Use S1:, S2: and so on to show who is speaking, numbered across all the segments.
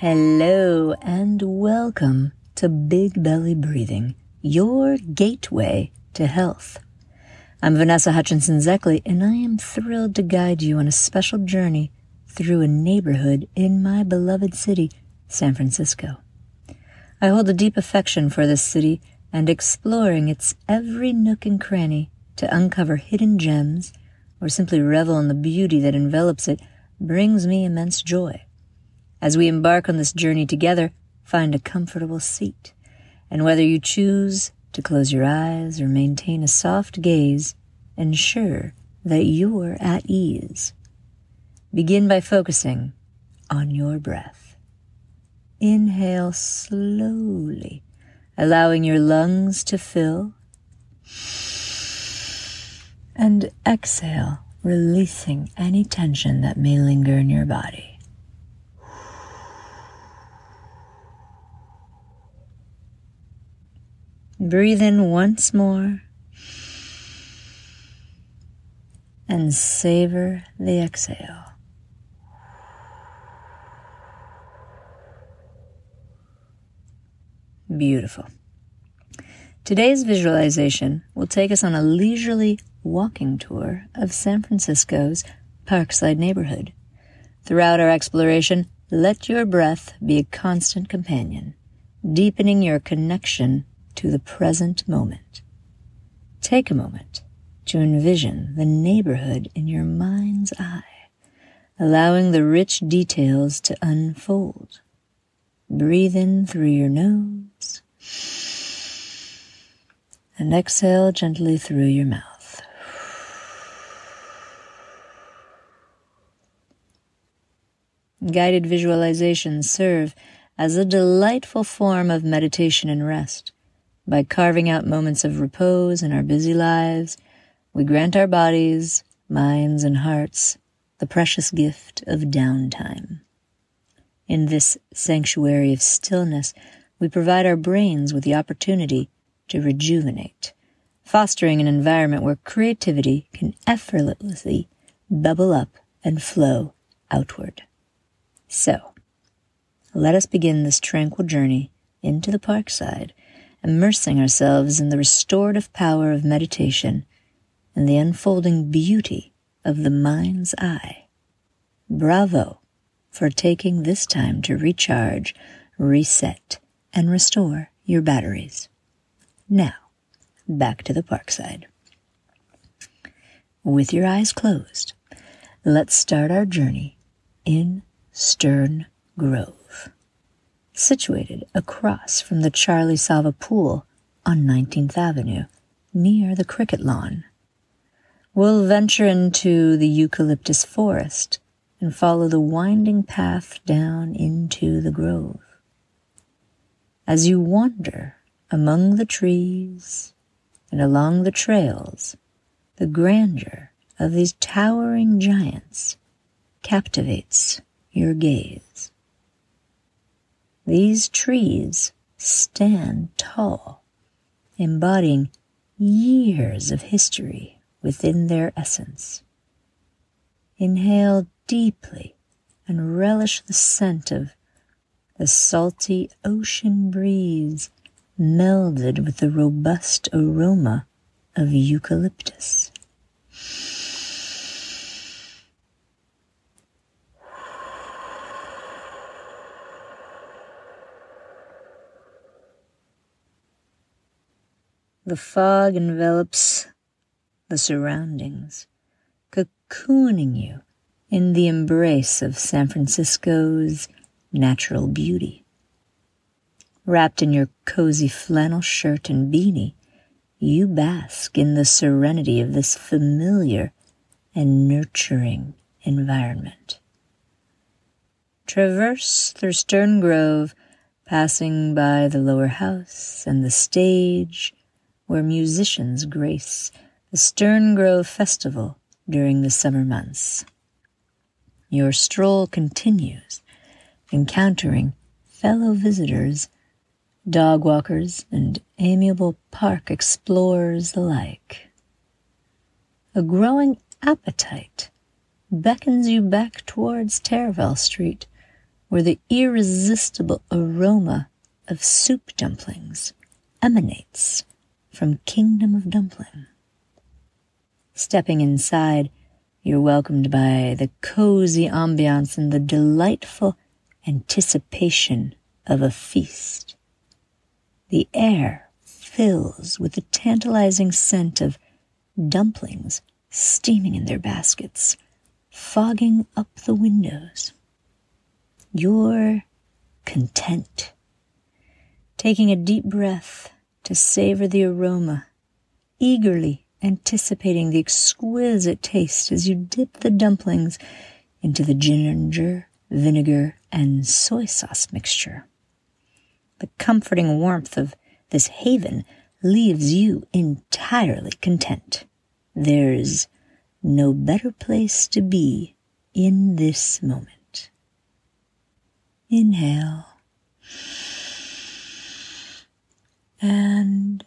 S1: Hello and welcome to Big Belly Breathing, your gateway to health. I'm Vanessa Hutchinson Szekely, and I am thrilled to guide you on a special journey through a neighborhood in my beloved city, San Francisco. I hold a deep affection for this city and exploring its every nook and cranny to uncover hidden gems or simply revel in the beauty that envelops it brings me immense joy. As we embark on this journey together, find a comfortable seat. And whether you choose to close your eyes or maintain a soft gaze, ensure that you're at ease. Begin by focusing on your breath. Inhale slowly, allowing your lungs to fill. And exhale, releasing any tension that may linger in your body. Breathe in once more and savor the exhale. Beautiful. Today's visualization will take us on a leisurely walking tour of San Francisco's Parkside neighborhood. Throughout our exploration, let your breath be a constant companion, deepening your connection to the present moment. Take a moment to envision the neighborhood in your mind's eye, allowing the rich details to unfold. Breathe in through your nose and exhale gently through your mouth. Guided visualizations serve as a delightful form of meditation and rest by carving out moments of repose in our busy lives, we grant our bodies, minds, and hearts the precious gift of downtime. In this sanctuary of stillness, we provide our brains with the opportunity to rejuvenate, fostering an environment where creativity can effortlessly bubble up and flow outward. So, let us begin this tranquil journey into the parkside immersing ourselves in the restorative power of meditation and the unfolding beauty of the mind's eye. Bravo for taking this time to recharge, reset, and restore your batteries. Now, back to the parkside. With your eyes closed, let's start our journey in Stern Grove situated across from the Charlie Sava Pool on 19th Avenue, near the cricket lawn. We'll venture into the eucalyptus forest and follow the winding path down into the grove. As you wander among the trees and along the trails, the grandeur of these towering giants captivates your gaze. These trees stand tall, embodying years of history within their essence. Inhale deeply and relish the scent of the salty ocean breeze melded with the robust aroma of eucalyptus. The fog envelops the surroundings, cocooning you in the embrace of San Francisco's natural beauty. Wrapped in your cozy flannel shirt and beanie, you bask in the serenity of this familiar and nurturing environment. Traverse through Stern Grove, passing by the lower house and the stage where musicians grace the Stern Grove Festival during the summer months. Your stroll continues, encountering fellow visitors, dog walkers, and amiable park explorers alike. A growing appetite beckons you back towards Taraval Street, where the irresistible aroma of soup dumplings emanates from Kingdom of Dumpling. Stepping inside, you're welcomed by the cozy ambiance and the delightful anticipation of a feast. The air fills with the tantalizing scent of dumplings steaming in their baskets, fogging up the windows. You're content, taking a deep breath to savor the aroma, eagerly anticipating the exquisite taste as you dip the dumplings into the ginger, vinegar, and soy sauce mixture. The comforting warmth of this haven leaves you entirely content. There's no better place to be in this moment. Inhale and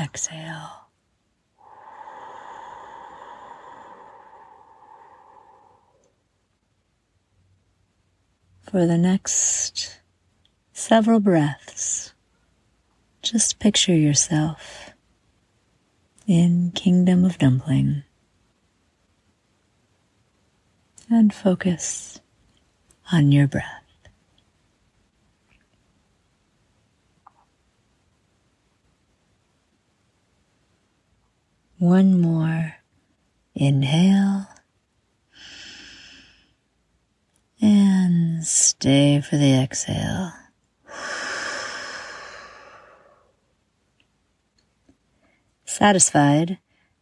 S1: exhale. For the next several breaths, just picture yourself in Kingdom of Dumpling and focus on your breath. One more inhale and stay for the exhale. Satisfied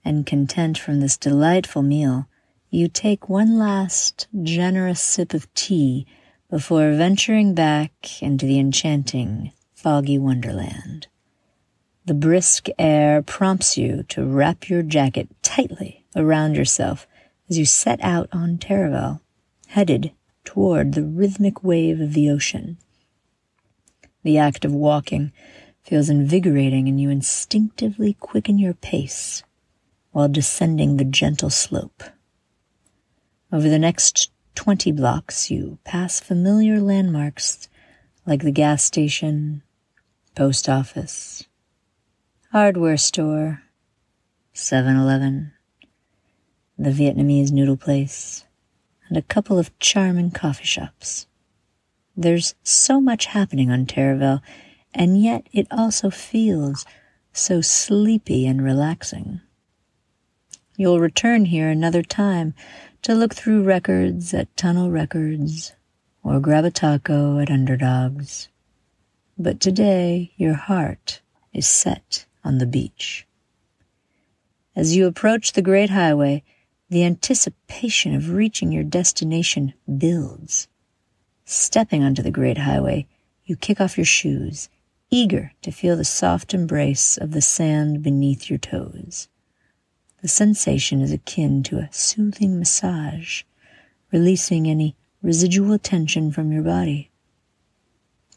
S1: and content from this delightful meal, you take one last generous sip of tea before venturing back into the enchanting, foggy wonderland. The brisk air prompts you to wrap your jacket tightly around yourself as you set out on Taraval, headed toward the rhythmic wave of the ocean. The act of walking feels invigorating and you instinctively quicken your pace while descending the gentle slope. Over the next 20 blocks, you pass familiar landmarks like the gas station, post office, hardware store, 7-Eleven, the Vietnamese noodle place, and a couple of charming coffee shops. There's so much happening on Taraval and yet it also feels so sleepy and relaxing. You'll return here another time to look through records at Tunnel Records or grab a taco at Underdogs. But today your heart is set on the beach. As you approach the great highway, the anticipation of reaching your destination builds. Stepping onto the great highway, you kick off your shoes eager to feel the soft embrace of the sand beneath your toes. The sensation is akin to a soothing massage, releasing any residual tension from your body.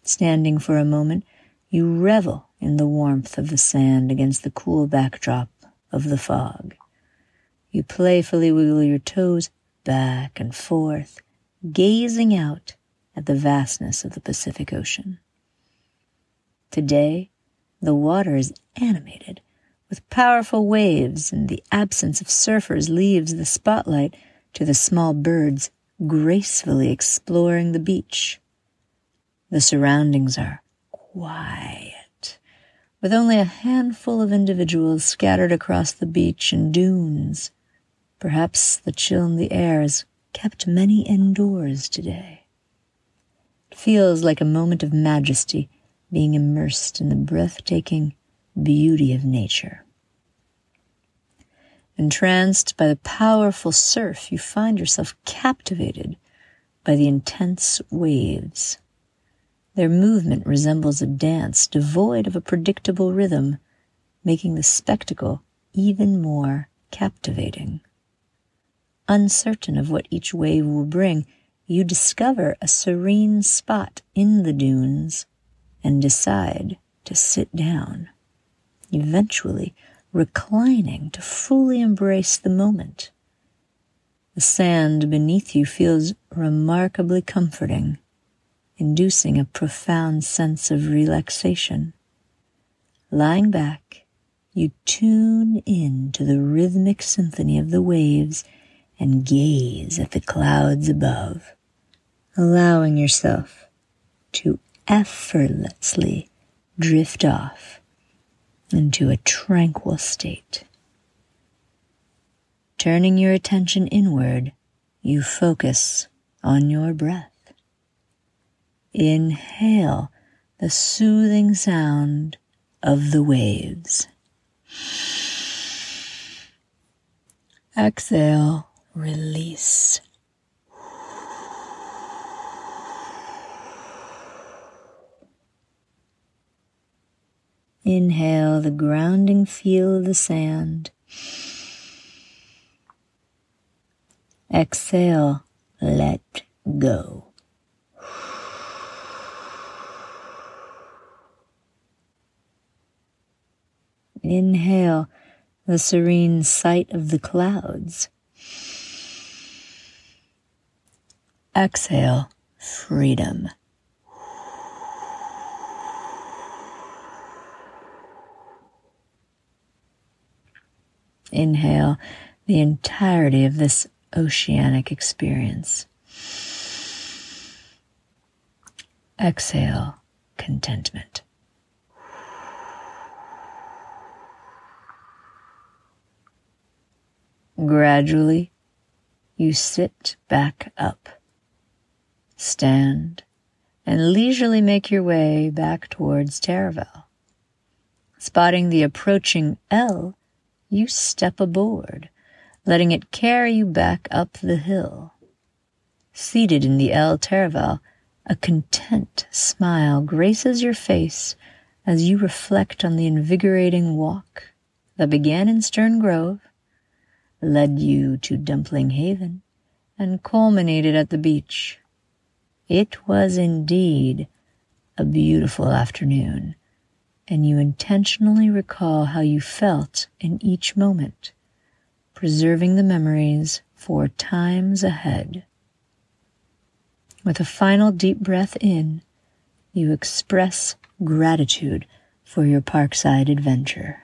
S1: Standing for a moment, you revel in the warmth of the sand against the cool backdrop of the fog. You playfully wiggle your toes back and forth, gazing out at the vastness of the Pacific Ocean. Today, the water is animated with powerful waves, and the absence of surfers leaves the spotlight to the small birds gracefully exploring the beach. The surroundings are quiet, with only a handful of individuals scattered across the beach and dunes. Perhaps the chill in the air has kept many indoors today. It feels like a moment of majesty being immersed in the breathtaking beauty of nature. Entranced by the powerful surf, you find yourself captivated by the intense waves. Their movement resembles a dance devoid of a predictable rhythm, making the spectacle even more captivating. Uncertain of what each wave will bring, you discover a serene spot in the dunes and decide to sit down, eventually reclining to fully embrace the moment. The sand beneath you feels remarkably comforting, inducing a profound sense of relaxation. Lying back, you tune in to the rhythmic symphony of the waves and gaze at the clouds above, allowing yourself to effortlessly drift off into a tranquil state. Turning your attention inward, you focus on your breath. Inhale the soothing sound of the waves. Exhale, release. Inhale the grounding feel of the sand. Exhale, let go. Inhale the serene sight of the clouds. Exhale freedom. Inhale the entirety of this oceanic experience. Exhale contentment. Gradually, you sit back up, stand, and leisurely make your way back towards Taraval. Spotting the approaching L, you step aboard, letting it carry you back up the hill. Seated in the L Taraval, a content smile graces your face as you reflect on the invigorating walk that began in Stern Grove led you to Dumpling Haven, and culminated at the beach. It was indeed a beautiful afternoon, and you intentionally recall how you felt in each moment, preserving the memories for times ahead. With a final deep breath in, you express gratitude for your parkside adventure.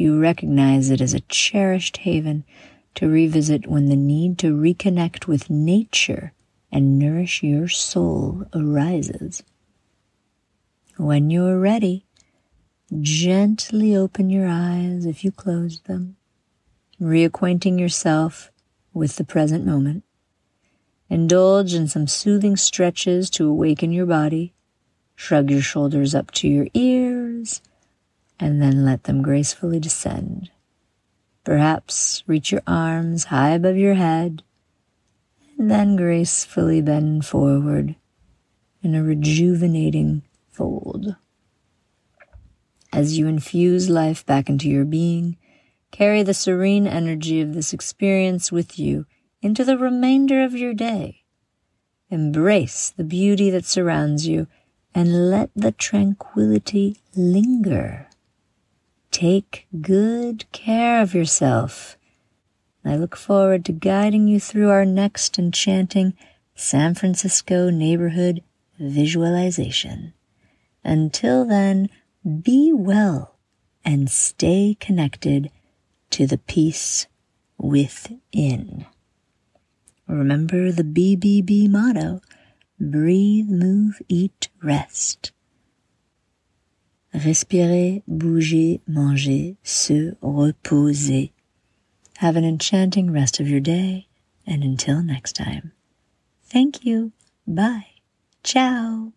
S1: You recognize it as a cherished haven to revisit when the need to reconnect with nature and nourish your soul arises. When you are ready, gently open your eyes if you closed them, reacquainting yourself with the present moment. Indulge in some soothing stretches to awaken your body. Shrug your shoulders up to your ears and then let them gracefully descend. Perhaps reach your arms high above your head, and then gracefully bend forward in a rejuvenating fold. As you infuse life back into your being, carry the serene energy of this experience with you into the remainder of your day. Embrace the beauty that surrounds you and let the tranquility linger. Take good care of yourself. I look forward to guiding you through our next enchanting San Francisco neighborhood visualization. Until then, be well and stay connected to the peace within. Remember the BBB motto breathe, move, eat, rest. Respirer, bouger, manger, se reposer. Have an enchanting rest of your day, and until next time. Thank you. Bye. Ciao.